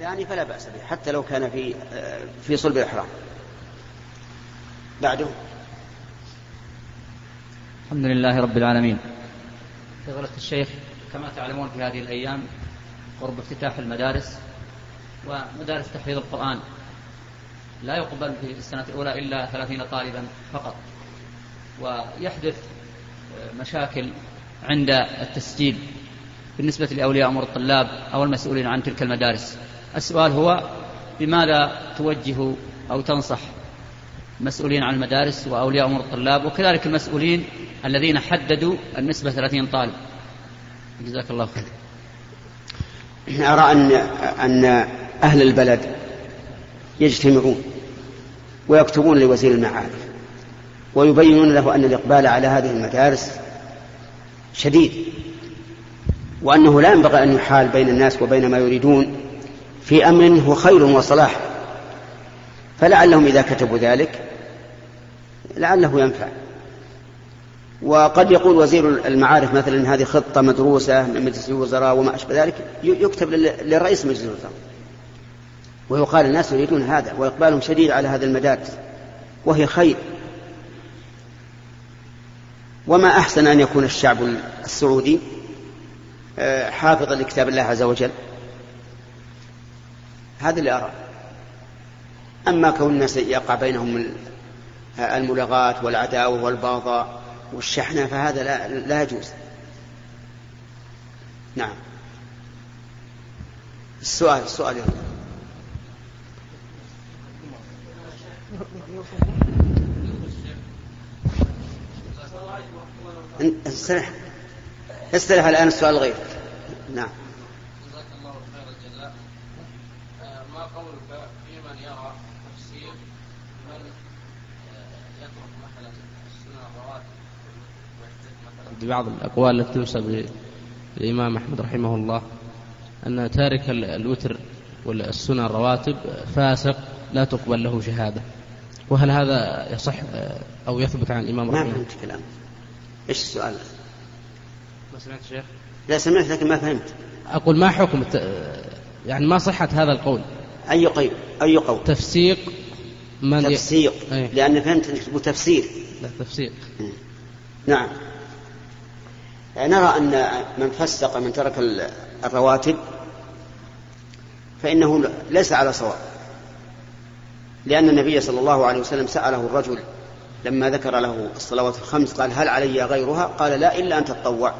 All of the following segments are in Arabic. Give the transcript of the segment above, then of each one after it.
الثاني فلا بأس به حتى لو كان في في صلب الإحرام. بعده. الحمد لله رب العالمين. فضيلة الشيخ كما تعلمون في هذه الأيام قرب افتتاح المدارس ومدارس تحفيظ القرآن. لا يقبل في السنة الأولى إلا ثلاثين طالبا فقط. ويحدث مشاكل عند التسجيل بالنسبة لأولياء أمور الطلاب أو المسؤولين عن تلك المدارس. السؤال هو بماذا توجه أو تنصح المسؤولين عن المدارس وأولياء أمور الطلاب؟ وكذلك المسؤولين الذين حددوا النسبة 30 طالب جزاك الله خير. أرى أن أن أهل البلد يجتمعون ويكتبون لوزير المعارف ويبينون له أن الإقبال على هذه المدارس شديد وأنه لا ينبغي أن يحال بين الناس وبين ما يريدون في أمر هو خير وصلاح. فلعلهم إذا كتبوا ذلك لعله ينفع. وقد يقول وزير المعارف مثلا هذه خطة مدروسة من مجلس الوزراء وما أشبه ذلك يكتب للرئيس مجلس الوزراء. ويقال الناس يريدون هذا وإقبالهم شديد على هذا المدارس وهي خير. وما أحسن أن يكون الشعب السعودي آه، حافظا لكتاب الله عز وجل. هذا اللي أرى. أما كون الناس يقع بينهم الملاغات والعداوة والبغضاء والشحنة فهذا لا, لا يجوز. نعم. السؤال السؤال يا استرح. استرح الآن السؤال غير نعم جزاك الله خير الجزاء ما قولك في من يرى تفسير من يترك مثلا السنة الرواتب بعض الأقوال التي توصى بالإمام أحمد رحمه الله أن تارك الوتر والسنة الرواتب فاسق لا تقبل له شهادة وهل هذا يصح أو يثبت عن الإمام رحمه الله؟ ما فهمت كلام إيش السؤال؟ ما سمعت شيخ؟ لا سمعت لكن ما فهمت أقول ما حكم يعني ما صحة هذا القول؟ أي قول؟ أي قول؟ تفسيق من تفسيق ي... أيه؟ لأن فهمت أنك تقول تفسير لا تفسيق نعم نرى أن من فسق من ترك الرواتب فإنه ليس على صواب. لأن النبي صلى الله عليه وسلم سأله الرجل لما ذكر له الصلوات الخمس قال هل علي غيرها؟ قال لا إلا أن تتطوع.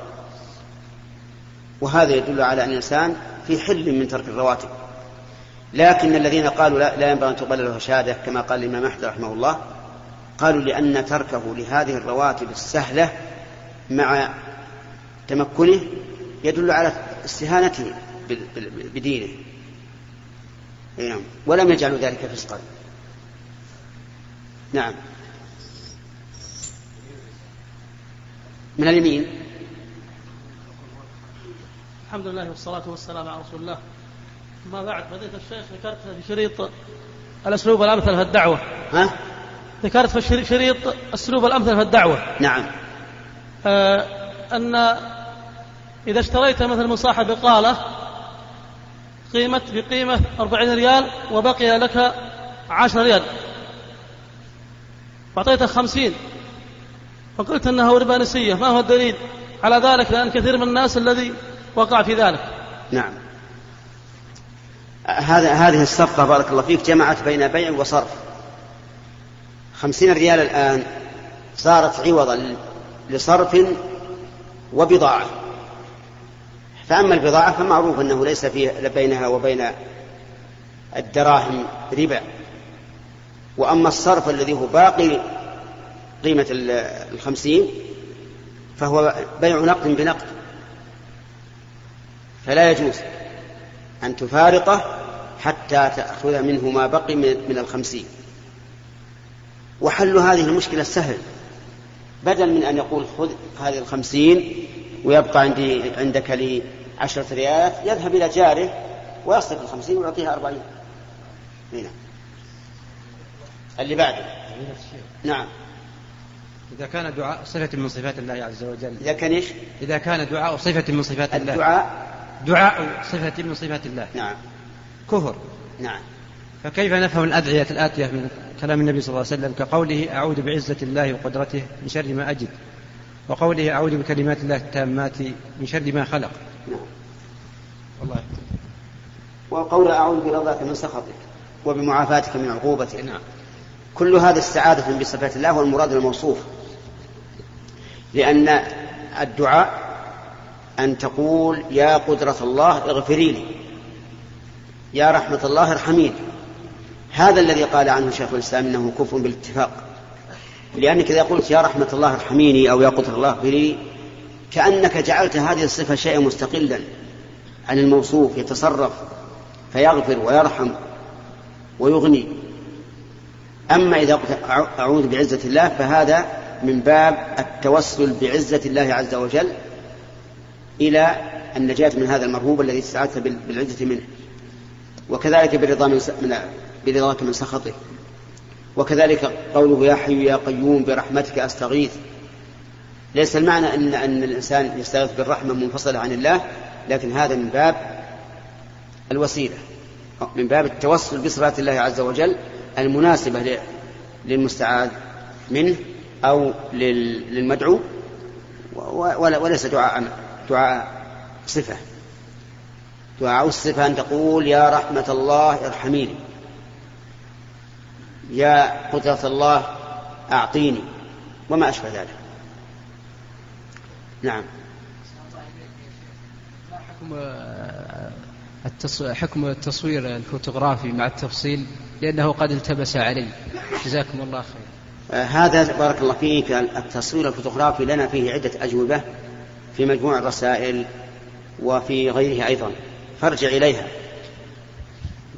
وهذا يدل على أن الإنسان في حل من ترك الرواتب. لكن الذين قالوا لا, لا ينبغي أن تقبل له شهادة كما قال الإمام أحمد رحمه الله قالوا لأن تركه لهذه الرواتب السهلة مع تمكنه يدل على استهانته بدينه. نعم. ولم يجعلوا ذلك فسقا. نعم. من اليمين؟ الحمد لله والصلاة والسلام على رسول الله. ما بعد فضيلة الشيخ ذكرت في شريط الأسلوب الأمثل في الدعوة. ها؟ ذكرت في شريط الأسلوب الأمثل في الدعوة. نعم. آه أن إذا اشتريت مثل من صاحب بقالة قيمة بقيمة أربعين ريال وبقي لك عشر ريال. وأعطيته خمسين. فقلت أنها ربا نسية ما هو الدليل على ذلك؟ لأن كثير من الناس الذي وقع في ذلك. نعم. هذا هذه الصفقة بارك الله فيك جمعت بين بيع وصرف. خمسين ريال الآن صارت عوضا لصرف وبضاعة. فأما البضاعة فمعروف أنه ليس فيه بينها وبين الدراهم ربا وأما الصرف الذي هو باقي قيمة الخمسين فهو بيع نقد بنقد. فلا يجوز أن تفارقه حتى تأخذ منه ما بقي من الخمسين. وحل هذه المشكلة سهل. بدل من أن يقول خذ هذه الخمسين ويبقى عندي عندك لي عشرة ريالات يذهب إلى جاره ويصرف الخمسين ويعطيها أربعين. هنا اللي بعده. نعم. إذا كان دعاء صفة من صفات الله عز وجل. إذا كان إيش؟ إذا كان دعاء صفة من صفات الله. الدعاء. دعاء صفة من صفات الله. نعم. كفر. نعم. فكيف نفهم الأدعية الآتية من كلام النبي صلى الله عليه وسلم؟ كقوله أعوذ بعزة الله وقدرته من شر ما أجد وقوله أعوذ بكلمات الله التامات من شر ما خلق. والله. وقول أعوذ برضاك من سخطك وبمعافاتك من عقوبتك. نعم. كل هذا استعاذة بصفات الله والمراد الموصوف. لأن الدعاء أن تقول يا قدرة الله اغفري لي. يا رحمة الله ارحميني. هذا الذي قال عنه شيخ الإسلام إنه كفر بالاتفاق. لأنك إذا قلت يا رحمة الله ارحميني أو يا قدرة الله اغفري كأنك جعلت هذه الصفة شيئا مستقلا. عن الموصوف يتصرف فيغفر ويرحم ويغني. أما إذا قلت أعوذ بعزة الله فهذا من باب التوسل بعزة الله عز وجل إلى النجاة من هذا المرهوب الذي استعاذت بالعزة منه. وكذلك بالرضا من برضاك من سخطه. وكذلك قوله يا حي يا قيوم برحمتك أستغيث. ليس المعنى أن أن الإنسان يستغيث بالرحمة منفصلة عن الله لكن هذا من باب الوسيلة من باب التوسل بصفات الله عز وجل المناسبة للمستعاذ منه أو للمدعو وليس دعاء دعاء صفة. دعاء الصفة أن تقول يا رحمة الله ارحميني. يا قدرة الله أعطيني. وما أشبه ذلك. نعم. حكم حكم التصوير الفوتوغرافي مع التفصيل لأنه قد التبس علي. جزاكم الله خير. آه، هذا بارك الله فيك التصوير الفوتوغرافي لنا فيه عدة أجوبة في مجموع الرسائل وفي غيره أيضا. فارجع إليها.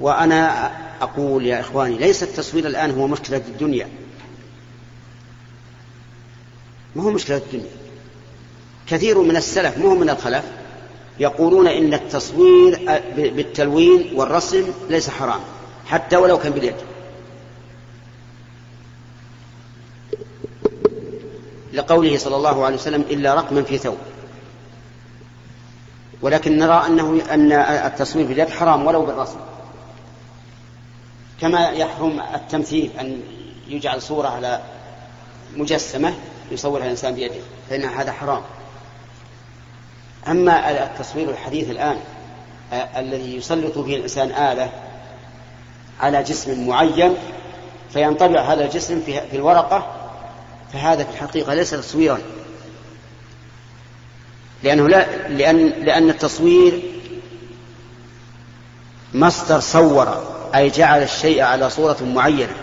وأنا أقول يا إخواني ليس التصوير الآن هو مشكلة الدنيا. ما هو مشكلة الدنيا؟ كثير من السلف مو من الخلف يقولون إن التصوير بالتلوين والرسم ليس حرام حتى ولو كان باليد. لقوله صلى الله عليه وسلم إلا رقما في ثوب. ولكن نرى أنه أن التصوير باليد حرام ولو بالرسم. كما يحرم التمثيل أن يجعل صورة على مجسمة يصورها الإنسان بيده فإن هذا حرام. أما التصوير الحديث الآن الذي يسلط فيه الإنسان آلة على جسم معين فينطبع هذا الجسم في الورقة فهذا في الحقيقة ليس تصويرا. لأنه لا لأن لأن التصوير مصدر صور أي جعل الشيء على صورة معينة.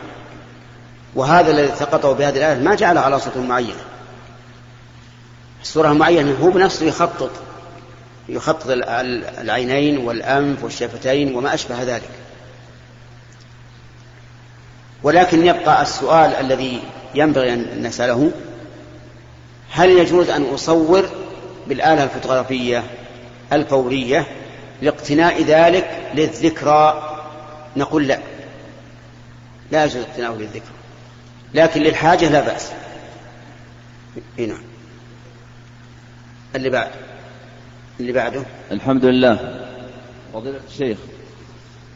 وهذا الذي التقطه بهذه الآية ما جعله على صورة معينة. الصورة المعينة هو بنفسه يخطط. يخطط العينين والأنف والشفتين وما أشبه ذلك. ولكن يبقى السؤال الذي ينبغي أن نسأله هل يجوز أن أصور بالآلة الفوتوغرافية الفورية لاقتناء ذلك للذكرى؟ نقول لا. لا يجوز اقتناؤه للذكرى. لكن للحاجة لا بأس. هنا نعم. اللي بعد. اللي بعده؟ الحمد لله. فضيلة الشيخ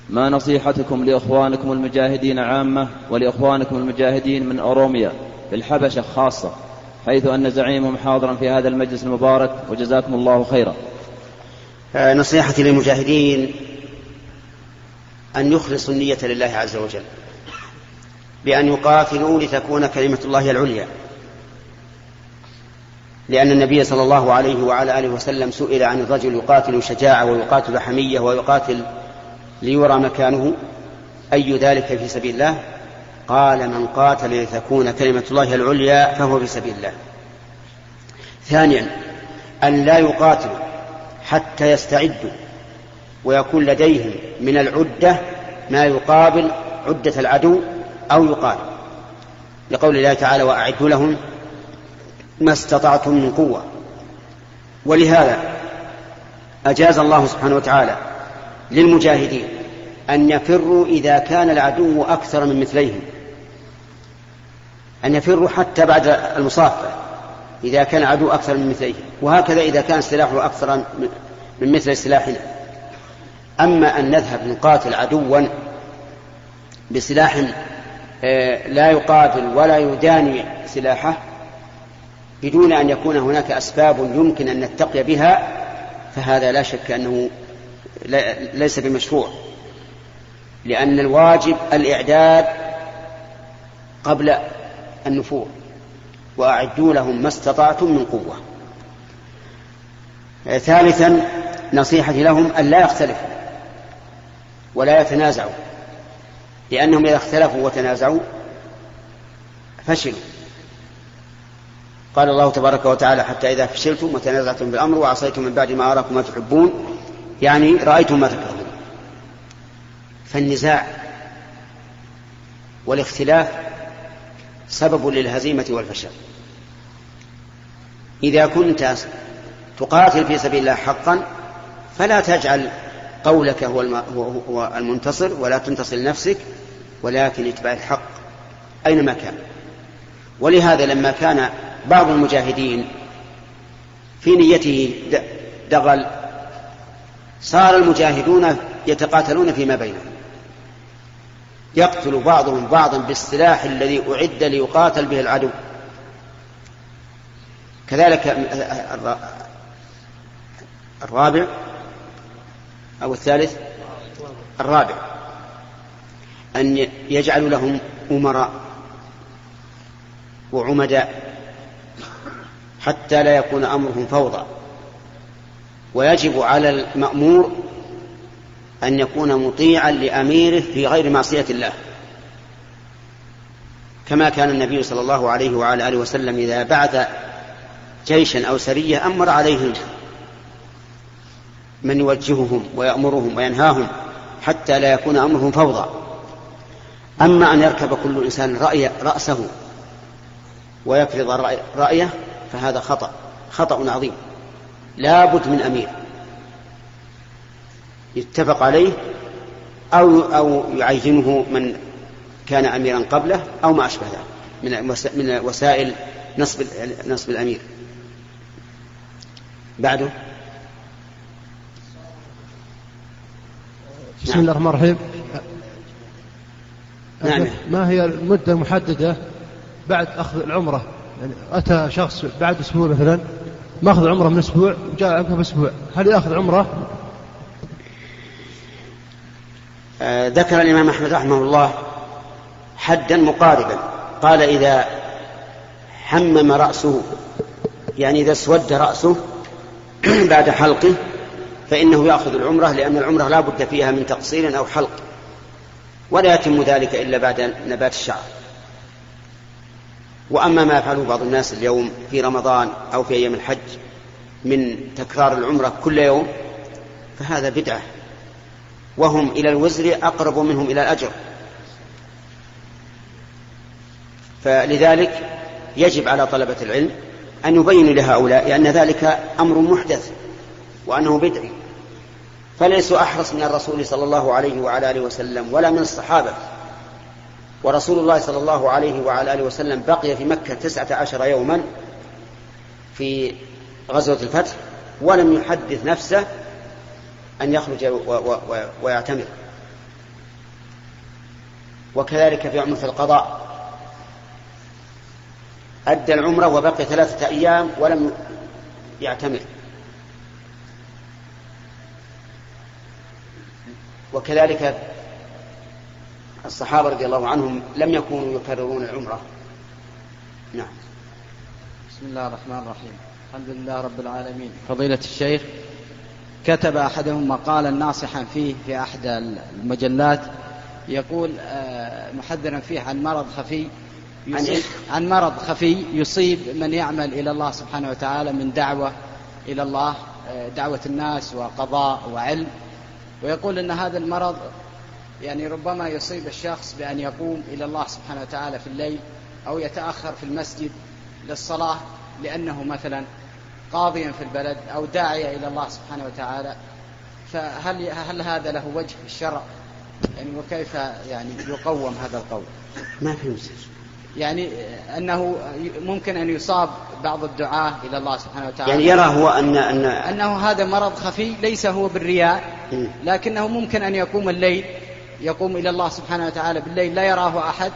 ما نصيحتكم لإخوانكم المجاهدين عامة ولإخوانكم المجاهدين من أوروميا في الحبشة خاصة حيث أن زعيمهم حاضرا في هذا المجلس المبارك وجزاكم الله خيرا. آه، نصيحتي للمجاهدين أن يخلصوا النية لله عز وجل بأن يقاتلوا لتكون كلمة الله العليا. لأن النبي صلى الله عليه وعلى آله وسلم سئل عن الرجل يقاتل شجاعة ويقاتل حمية ويقاتل ليرى مكانه أي ذلك في سبيل الله؟ قال من قاتل لتكون كلمة الله العليا فهو في سبيل الله. ثانيا أن لا يقاتلوا حتى يستعدوا ويكون لديهم من العدة ما يقابل عدة العدو أو يقال. لقول الله تعالى وأعدوا لهم ما استطعتم من قوة. ولهذا أجاز الله سبحانه وتعالى للمجاهدين أن يفروا إذا كان العدو أكثر من مثليهم. أن يفروا حتى بعد المصافة إذا كان العدو أكثر من مثليهم. وهكذا إذا كان سلاحه أكثر من مثل سلاحنا. أما أن نذهب نقاتل عدوا بسلاح آه، لا يقاتل ولا يداني سلاحه بدون أن يكون هناك أسباب يمكن أن نتقي بها فهذا لا شك أنه ليس بمشروع. لأن الواجب الإعداد قبل النفور وأعدوا لهم ما استطعتم من قوة. ثالثا نصيحتي لهم أن لا يختلفوا ولا يتنازعوا. لأنهم إذا اختلفوا وتنازعوا فشلوا. قال الله تبارك وتعالى حتى إذا فشلتم وتنازعتم بالأمر وعصيتم من بعد ما أراكم ما تحبون يعني رأيتم ما تكرهون. فالنزاع والاختلاف سبب للهزيمة والفشل. إذا كنت تقاتل في سبيل الله حقا فلا تجعل قولك هو المنتصر ولا تنتصر لنفسك ولكن اتبع الحق أينما كان. ولهذا لما كان بعض المجاهدين في نيته دغل صار المجاهدون يتقاتلون فيما بينهم. يقتل بعضهم بعضا بالسلاح الذي أعد ليقاتل به العدو. كذلك الرابع أو الثالث؟ الرابع. أن يجعلوا لهم أمراء. وعمداء حتى لا يكون أمرهم فوضى. ويجب على المأمور أن يكون مطيعا لأميره في غير معصية الله. كما كان النبي صلى الله عليه وعلى آله وسلم إذا بعث جيشا أو سرية أمر عليهم من يوجههم ويأمرهم وينهاهم حتى لا يكون أمرهم فوضى. أما أن يركب كل إنسان رأي رأسه ويفرض رأيه فهذا خطأ خطأ عظيم. لا بد من أمير. يتفق عليه أو أو يعينه من كان أميرا قبله أو ما أشبه ذلك من من وسائل نصب نصب الأمير. بعده. بسم. الله الرحمن الرحيم. نعم. ما هي المدة المحددة بعد أخذ العمرة. يعني أتى شخص بعد أسبوع مثلا ما أخذ عمرة من أسبوع وجاء عقب أسبوع. هل يأخذ عمرة؟ آه ذكر الإمام أحمد رحمه الله حدا مقاربا. قال إذا حمم رأسه يعني إذا اسود رأسه بعد حلقه فإنه يأخذ العمرة لأن العمرة لا بد فيها من تقصير أو حلق. ولا يتم ذلك إلا بعد نبات الشعر. وأما ما يفعله بعض الناس اليوم في رمضان أو في أيام الحج من تكرار العمرة كل يوم فهذا بدعة. وهم إلى الوزر أقرب منهم إلى الأجر. فلذلك يجب على طلبة العلم أن يبينوا لهؤلاء لأن ذلك أمر محدث وأنه بدعي. فليسوا أحرص من الرسول صلى الله عليه وعلى آله وسلم ولا من الصحابة. ورسول الله صلى الله عليه وعلى آله وسلم بقي في مكة تسعة عشر يوما في غزوة الفتح ولم يحدث نفسه أن يخرج ويعتمر. وكذلك في عمرة القضاء. أدى العمرة وبقي ثلاثة أيام ولم يعتمر. وكذلك الصحابة رضي الله عنهم لم يكونوا يكررون العمرة. نعم. بسم الله الرحمن الرحيم. الحمد لله رب العالمين. فضيلة الشيخ كتب أحدهم مقالا ناصحا فيه في أحد المجلات يقول آه، محذرا فيه عن مرض خفي عن, عن مرض خفي يصيب من يعمل إلى الله سبحانه وتعالى من دعوة إلى الله آه، دعوة الناس وقضاء وعلم. ويقول أن هذا المرض يعني ربما يصيب الشخص بأن يقوم إلى الله سبحانه وتعالى في الليل أو يتأخر في المسجد للصلاة لأنه مثلا قاضيا في البلد أو داعية إلى الله سبحانه وتعالى. فهل هل هذا له وجه في الشرع؟ يعني وكيف يعني يقوم هذا القول؟ ما في يعني أنه ممكن أن يصاب بعض الدعاة إلى الله سبحانه وتعالى. يعني يرى هو أن أن أنه هذا مرض خفي ليس هو بالرياء م. لكنه ممكن أن يقوم الليل يقوم إلى الله سبحانه وتعالى بالليل لا يراه أحد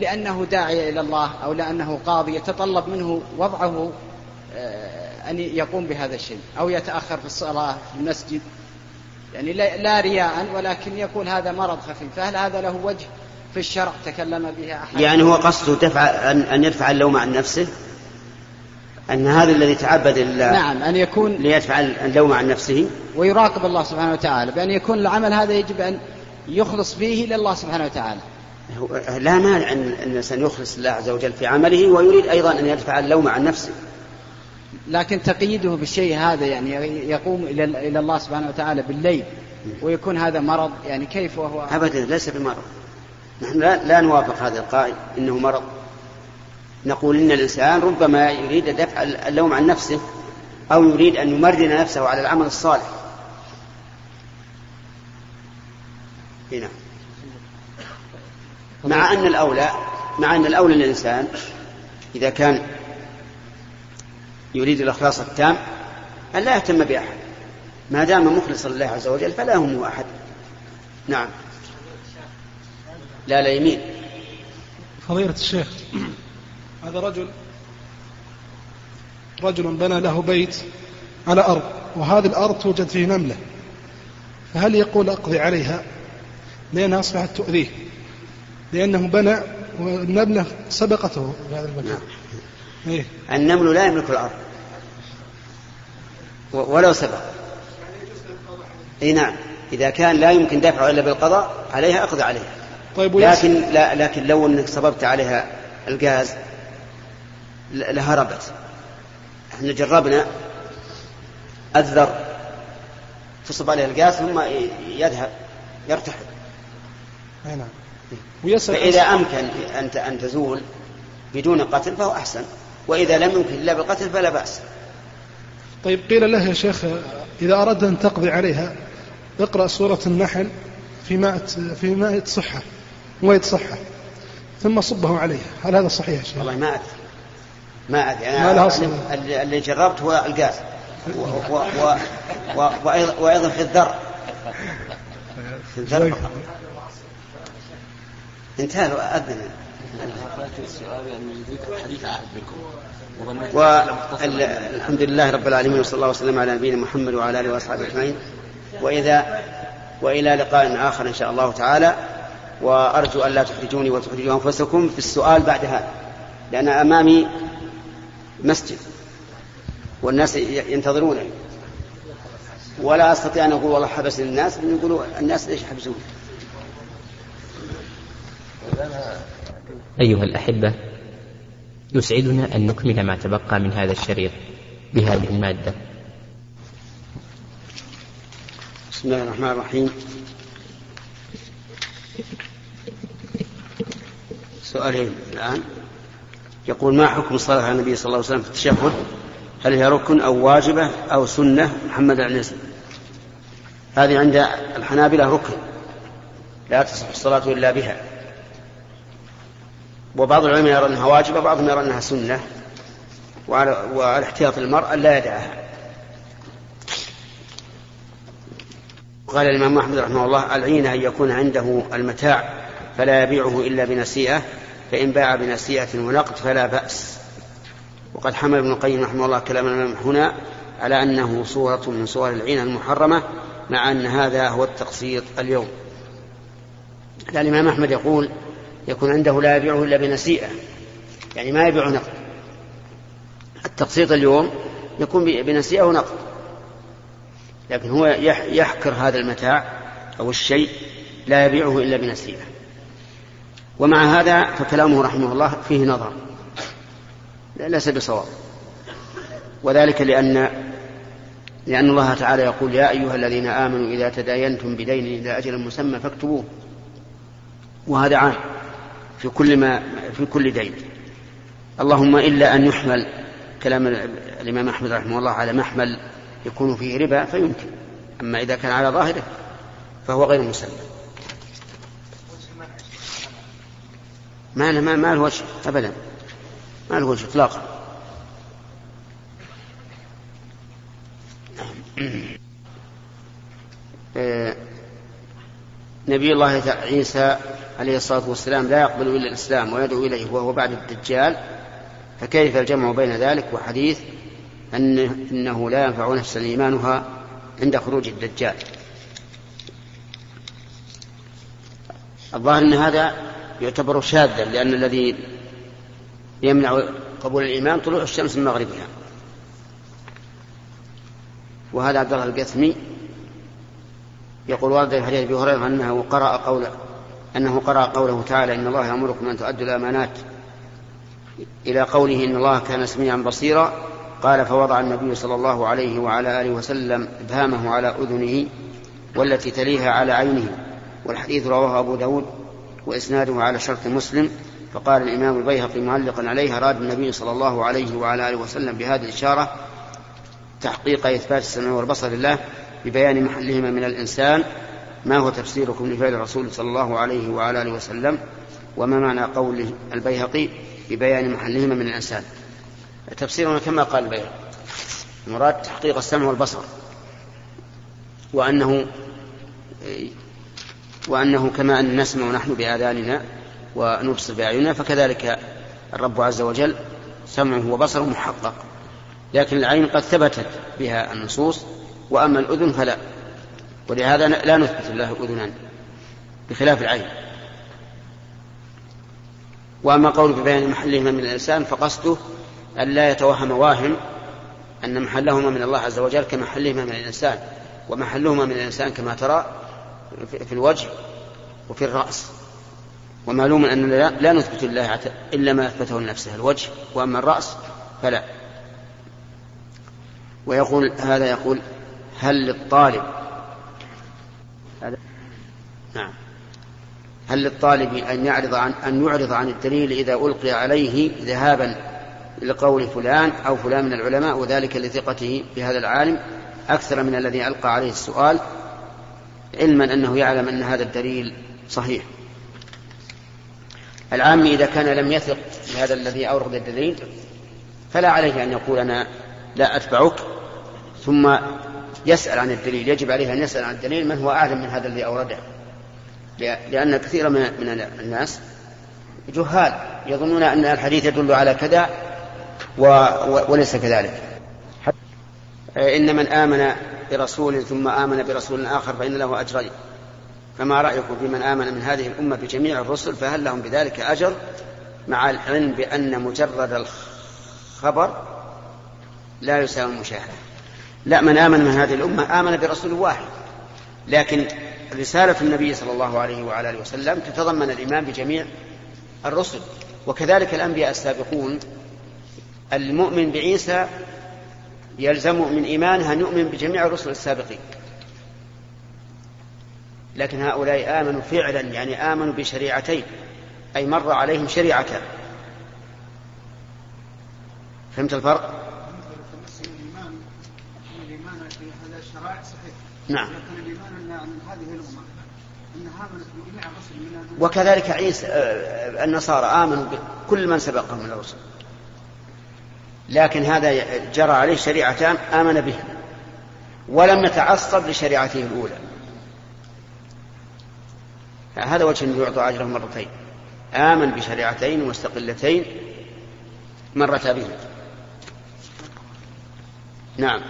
لأنه داعية إلى الله أو لأنه قاضي يتطلب منه وضعه آه، أن يقوم بهذا الشيء أو يتأخر في الصلاة في المسجد. يعني لا رياء ولكن يقول هذا مرض خفيف. فهل هذا له وجه في الشرع تكلم به أحد؟ يعني هو قصده دفع أن, أن يدفع اللوم عن نفسه؟ أن هذا الذي تعبد لله نعم أن يكون ليدفع اللوم عن نفسه؟ ويراقب الله سبحانه وتعالى. بأن يكون العمل هذا يجب أن يخلص فيه لله سبحانه وتعالى. لا مانع أن الإنسان يخلص لله عز وجل في عمله ويريد أيضا أن يدفع اللوم عن نفسه. لكن تقييده بالشيء هذا يعني يقوم إلى الله سبحانه وتعالى بالليل ويكون هذا مرض. يعني كيف وهو؟ أبدا ليس بمرض. نحن لا, لا نوافق هذا القائل إنه مرض. نقول إن الإنسان ربما يريد دفع اللوم عن نفسه أو يريد أن يمرن نفسه على العمل الصالح. هنا مع أن الأولى مع أن الأولى للإنسان إذا كان يريد الإخلاص التام أن لا يهتم بأحد. ما دام مخلصا لله عز وجل فلا يهمه أحد. نعم. لا لا يمين. فضيلة الشيخ هذا رجل رجل بنى له بيت على أرض وهذه الأرض توجد فيه نملة فهل يقول أقضي عليها؟ لأنها أصبحت تؤذيه. لأنه بنى والنملة سبقته في هذا المكان. إيه؟ النمل لا يملك الأرض. ولو سبق. إي نعم. إذا كان لا يمكن دفعه إلا بالقضاء عليها اقضى عليها. طيب لكن لا لكن لو أنك صببت عليها الغاز لهربت إحنا جربنا الذر تصب عليه الغاز ثم يذهب يرتحل. نعم ويسأل فإذا أمكن أن ت- أن تزول بدون قتل فهو أحسن وإذا لم يمكن إلا بالقتل فلا بأس طيب قيل له يا شيخ إذا أردت أن تقضي عليها اقرأ سورة النحل في ماء في ماء صحة موية صحة ثم صبه عليها هل هذا صحيح يا شيخ؟ والله ما ادري ما ادري ما لها أنا أصل. اللي اللي جربت هو الغاز و و و و وأيضا وأيضاً في الذر في الذر. انتهى أذن. والحمد لله رب العالمين وصلى الله وسلم على نبينا محمد وعلى آله وأصحابه أجمعين. واذا وإلى لقاء آخر إن شاء الله تعالى. وأرجو أن لا تحرجوني وتحرجوا أنفسكم في السؤال بعد هذا. لأن أمامي مسجد. والناس ينتظرونني ولا أستطيع أن أقول والله حبسني الناس يقولوا الناس ليش يحبسون أيها الأحبة يسعدنا أن نكمل ما تبقى من هذا الشريط بهذه المادة. بسم الله الرحمن الرحيم. سؤالين الآن. يقول ما حكم الصلاة على النبي صلى الله عليه وسلم في التشهد؟ هل هي ركن أو واجبة أو سنة؟ محمد العنزي هذه عند الحنابلة ركن لا تصح الصلاة إلا بها. وبعض العلماء يرى أنها واجبة وبعضهم يرى أنها سنة. وعلى, وعلى احتياط المرء لا يدعها. قال الإمام أحمد رحمه الله العينة أن يكون عنده المتاع فلا يبيعه إلا بنسيئة فإن باع بنسيئة ونقد فلا بأس. وقد حمل ابن القيم رحمه الله كلام الإمام هنا على أنه صورة من صور العينة المحرمة مع أن هذا هو التقسيط اليوم. الإمام أحمد يقول يكون عنده لا يبيعه إلا بنسيئة يعني ما يبيع نقد. التقسيط اليوم يكون بنسيئة ونقد لكن هو يح- يحكر هذا المتاع أو الشيء لا يبيعه إلا بنسيئة ومع هذا فكلامه رحمه الله فيه نظر. ليس بصواب. وذلك لأن لأن الله تعالى يقول يا أيها الذين آمنوا إذا تداينتم بدين إلى أجل مسمى فاكتبوه. وهذا عام. في كل ما في كل دين. اللهم إلا أن يحمل كلام الإمام أحمد رحمه الله على محمل يكون فيه ربا فيمكن. أما إذا كان على ظاهره فهو غير مسلم. ما له ما له وجه ابدا. ما له وجه اطلاقا. آه، نبي الله عيسى عليه الصلاة والسلام لا يقبل إلا الإسلام ويدعو إليه وهو بعد الدجال. فكيف الجمع بين ذلك وحديث أن إنه لا ينفع نفسا إيمانها عند خروج الدجال؟ الظاهر أن هذا يعتبر شاذا لأن الذي يمنع قبول الإيمان طلوع الشمس من مغربها. وهذا عبد الله القثمي يقول ورد في حديث أبي هريرة أنه قرأ قوله أنه قرأ قوله تعالى إن الله يأمركم أن تؤدوا الأمانات إلى قوله إن الله كان سميعا بصيرا قال فوضع النبي صلى الله عليه وعلى آله وسلم ابهامه على أذنه والتي تليها على عينه والحديث رواه أبو داود وإسناده على شرط مسلم فقال الإمام البيهقي معلقا عليه اراد النبي صلى الله عليه وعلى آله وسلم بهذه الإشارة تحقيق إثبات السمع والبصر لله ببيان محلهما من الإنسان ما هو تفسيركم لفعل الرسول صلى الله عليه وعلى آله وسلم وما معنى قول البيهقي ببيان محلهما من الإنسان؟ تفسيرنا كما قال البيهقي. المراد تحقيق السمع والبصر. وأنه وأنه كما أن نسمع نحن بآذاننا ونبصر بأعيننا فكذلك الرب عز وجل سمعه وبصره محقق. لكن العين قد ثبتت بها النصوص وأما الأذن فلا. ولهذا لا نثبت له أذنان بخلاف العين. وأما قول ببيان محلهما من الإنسان فقصده أن لا يتوهم واهم أن محلهما من الله عز وجل كمحلهما من الإنسان ومحلهما من الإنسان كما ترى في الوجه وفي الرأس. ومعلوم أن لا نثبت لله إلا ما أثبته لنفسه الوجه. وأما الرأس فلا. ويقول هذا يقول هل للطالب نعم. هل للطالب أن يعرض عن أن يعرض عن الدليل إذا ألقي عليه ذهابا لقول فلان أو فلان من العلماء وذلك لثقته بهذا العالم؟ أكثر من الذي ألقى عليه السؤال علما أنه يعلم أن هذا الدليل صحيح. العام إذا كان لم يثق بهذا الذي أورد الدليل فلا عليه أن يقول أنا لا أتبعك ثم يسأل عن الدليل يجب عليه أن يسأل عن الدليل من هو أعلم من هذا الذي أورده. لأن كثيرا من الناس جهال يظنون أن الحديث يدل على كذا وليس كذلك. إن من آمن برسول ثم آمن برسول آخر فإن له أجرين. فما رأيكم في من آمن من هذه الأمة بجميع الرسل فهل لهم بذلك أجر؟ مع العلم بأن مجرد الخبر لا يساوي المشاهدة لا من آمن من هذه الأمة آمن برسول واحد. لكن رسالة النبي صلى الله عليه وعلى آله وسلم تتضمن الإيمان بجميع الرسل. وكذلك الأنبياء السابقون. المؤمن بعيسى يلزم من إيمانه أن يؤمن بجميع الرسل السابقين. لكن هؤلاء آمنوا فعلا يعني آمنوا بشريعتين. أي مر عليهم شريعتان فهمت الفرق؟ نعم. وكذلك عيسى آه، النصارى آمنوا بكل من سبقهم من الرسل لكن هذا جرى عليه شريعتان آمن به ولم يتعصب لشريعته الأولى. هذا وجه يعطى أجره مرتين. آمن بشريعتين مستقلتين مرتا به نعم.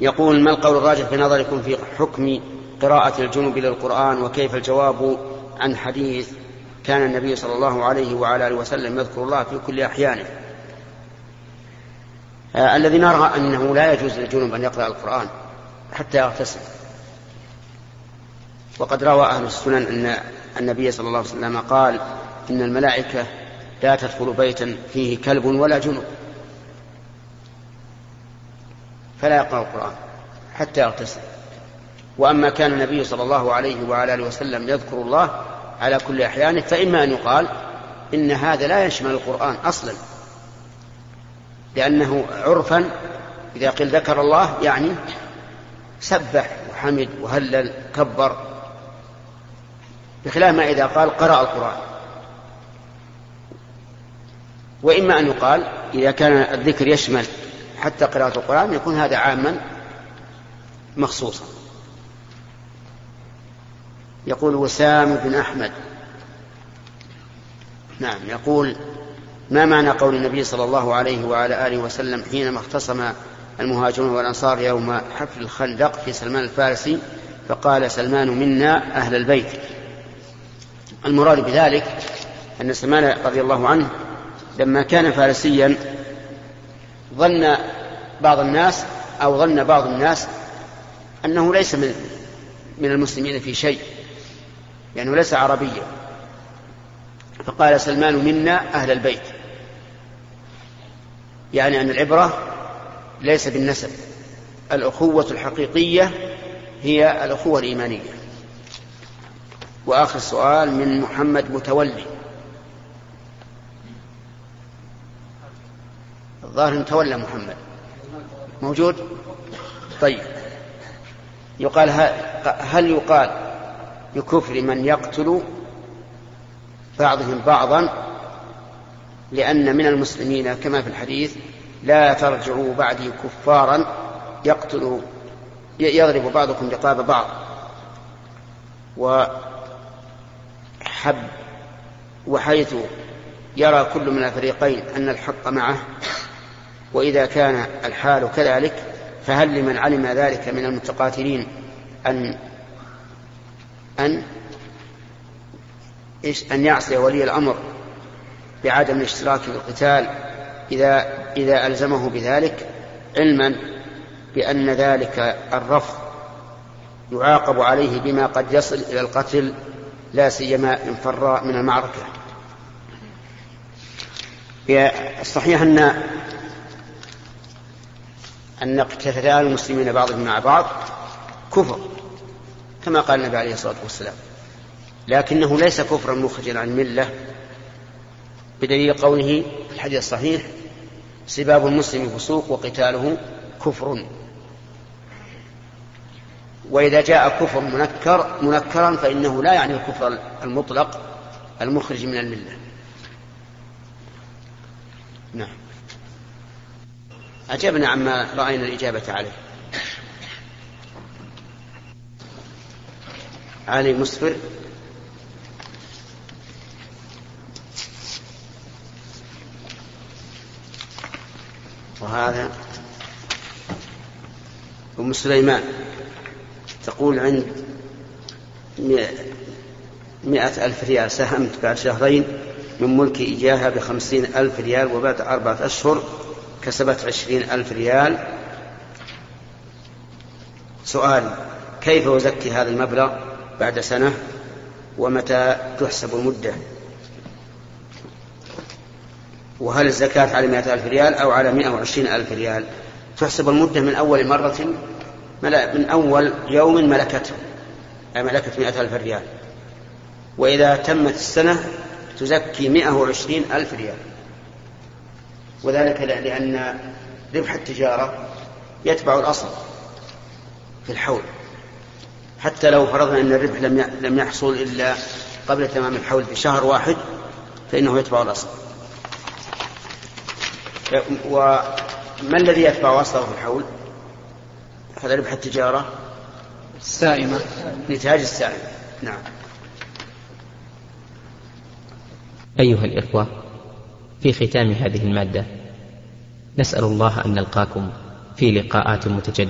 يقول ما القول الراجح في نظركم في حكم قراءة الجنوب للقرآن وكيف الجواب عن حديث كان النبي صلى الله عليه وعلى آله وسلم يذكر الله في كل أحيانه؟ آه الذي نرى أنه لا يجوز للجنوب أن يقرأ القرآن حتى يغتسل. وقد روى أهل السنن أن النبي صلى الله عليه وسلم قال إن الملائكة لا تدخل بيتا فيه كلب ولا جنوب فلا يقرأ القرآن حتى يغتسل. وأما كان النبي صلى الله عليه وعلى آله وسلم يذكر الله على كل أحيانه فإما أن يقال إن هذا لا يشمل القرآن أصلا. لأنه عرفا إذا قيل ذكر الله يعني سبح وحمد وهلل كبر بخلاف ما إذا قال قرأ القرآن. وإما أن يقال إذا كان الذكر يشمل حتى قراءة القرآن يكون هذا عاما مخصوصا. يقول وسام بن أحمد. نعم يقول ما معنى قول النبي صلى الله عليه وعلى آله وسلم حينما اختصم المهاجرون والأنصار يوم حفل الخندق في سلمان الفارسي فقال سلمان منا أهل البيت المراد بذلك أن سلمان رضي الله عنه لما كان فارسيا ظن بعض الناس أو ظن بعض الناس أنه ليس من من المسلمين في شيء يعني ليس عربيا. فقال سلمان منا أهل البيت يعني أن العبرة ليس بالنسب الأخوة الحقيقية هي الأخوة الإيمانية. وآخر سؤال من محمد متولي. الظاهر تولى محمد. موجود؟ طيب. يقال هل يقال بكفر من يقتل بعضهم بعضا لأن من المسلمين كما في الحديث لا ترجعوا بعدي كفارا يقتل يضرب بعضكم رقاب بعض وحب وحيث يرى كل من الفريقين أن الحق معه وإذا كان الحال كذلك فهل لمن علم ذلك من المتقاتلين أن أن أن يعصي ولي الأمر بعدم الاشتراك في القتال إذا إذا ألزمه بذلك؟ علما بأن ذلك الرفض يعاقب عليه بما قد يصل إلى القتل لا سيما إن فر من المعركة. الصحيح أن أن اقتتال المسلمين بعضهم مع بعض كفر كما قال النبي عليه الصلاة والسلام. لكنه ليس كفرا مخرجا عن الملة بدليل قوله في الحديث الصحيح سباب المسلم فسوق وقتاله كفر. وإذا جاء كفر منكر منكرا فإنه لا يعني الكفر المطلق المخرج من الملة. نعم. أجبنا عما رأينا الإجابة عليه. علي مسفر. وهذا أم سليمان. تقول عند مئة ألف ريال ساهمت بعد شهرين من ملك إياها بخمسين ألف ريال وبعد أربعة أشهر كسبت عشرين ألف ريال. سؤال كيف أزكي هذا المبلغ بعد سنة؟ ومتى تحسب المدة؟ وهل الزكاة على مئة ألف ريال أو على مئة وعشرين ألف ريال؟ تحسب المدة من أول مرة من أول يوم ملكته أي ملكت مئة ألف ريال. وإذا تمت السنة تزكي مئة وعشرين ألف ريال. وذلك لأن ربح التجارة يتبع الأصل في الحول. حتى لو فرضنا أن الربح لم يحصل إلا قبل تمام الحول بشهر واحد فإنه يتبع الأصل. وما الذي يتبع أصله في الحول؟ هذا ربح التجارة السائمة. نتاج السائمة. نعم. أيها الإخوة في ختام هذه المادة. نسأل الله أن نلقاكم في لقاءات متجددة.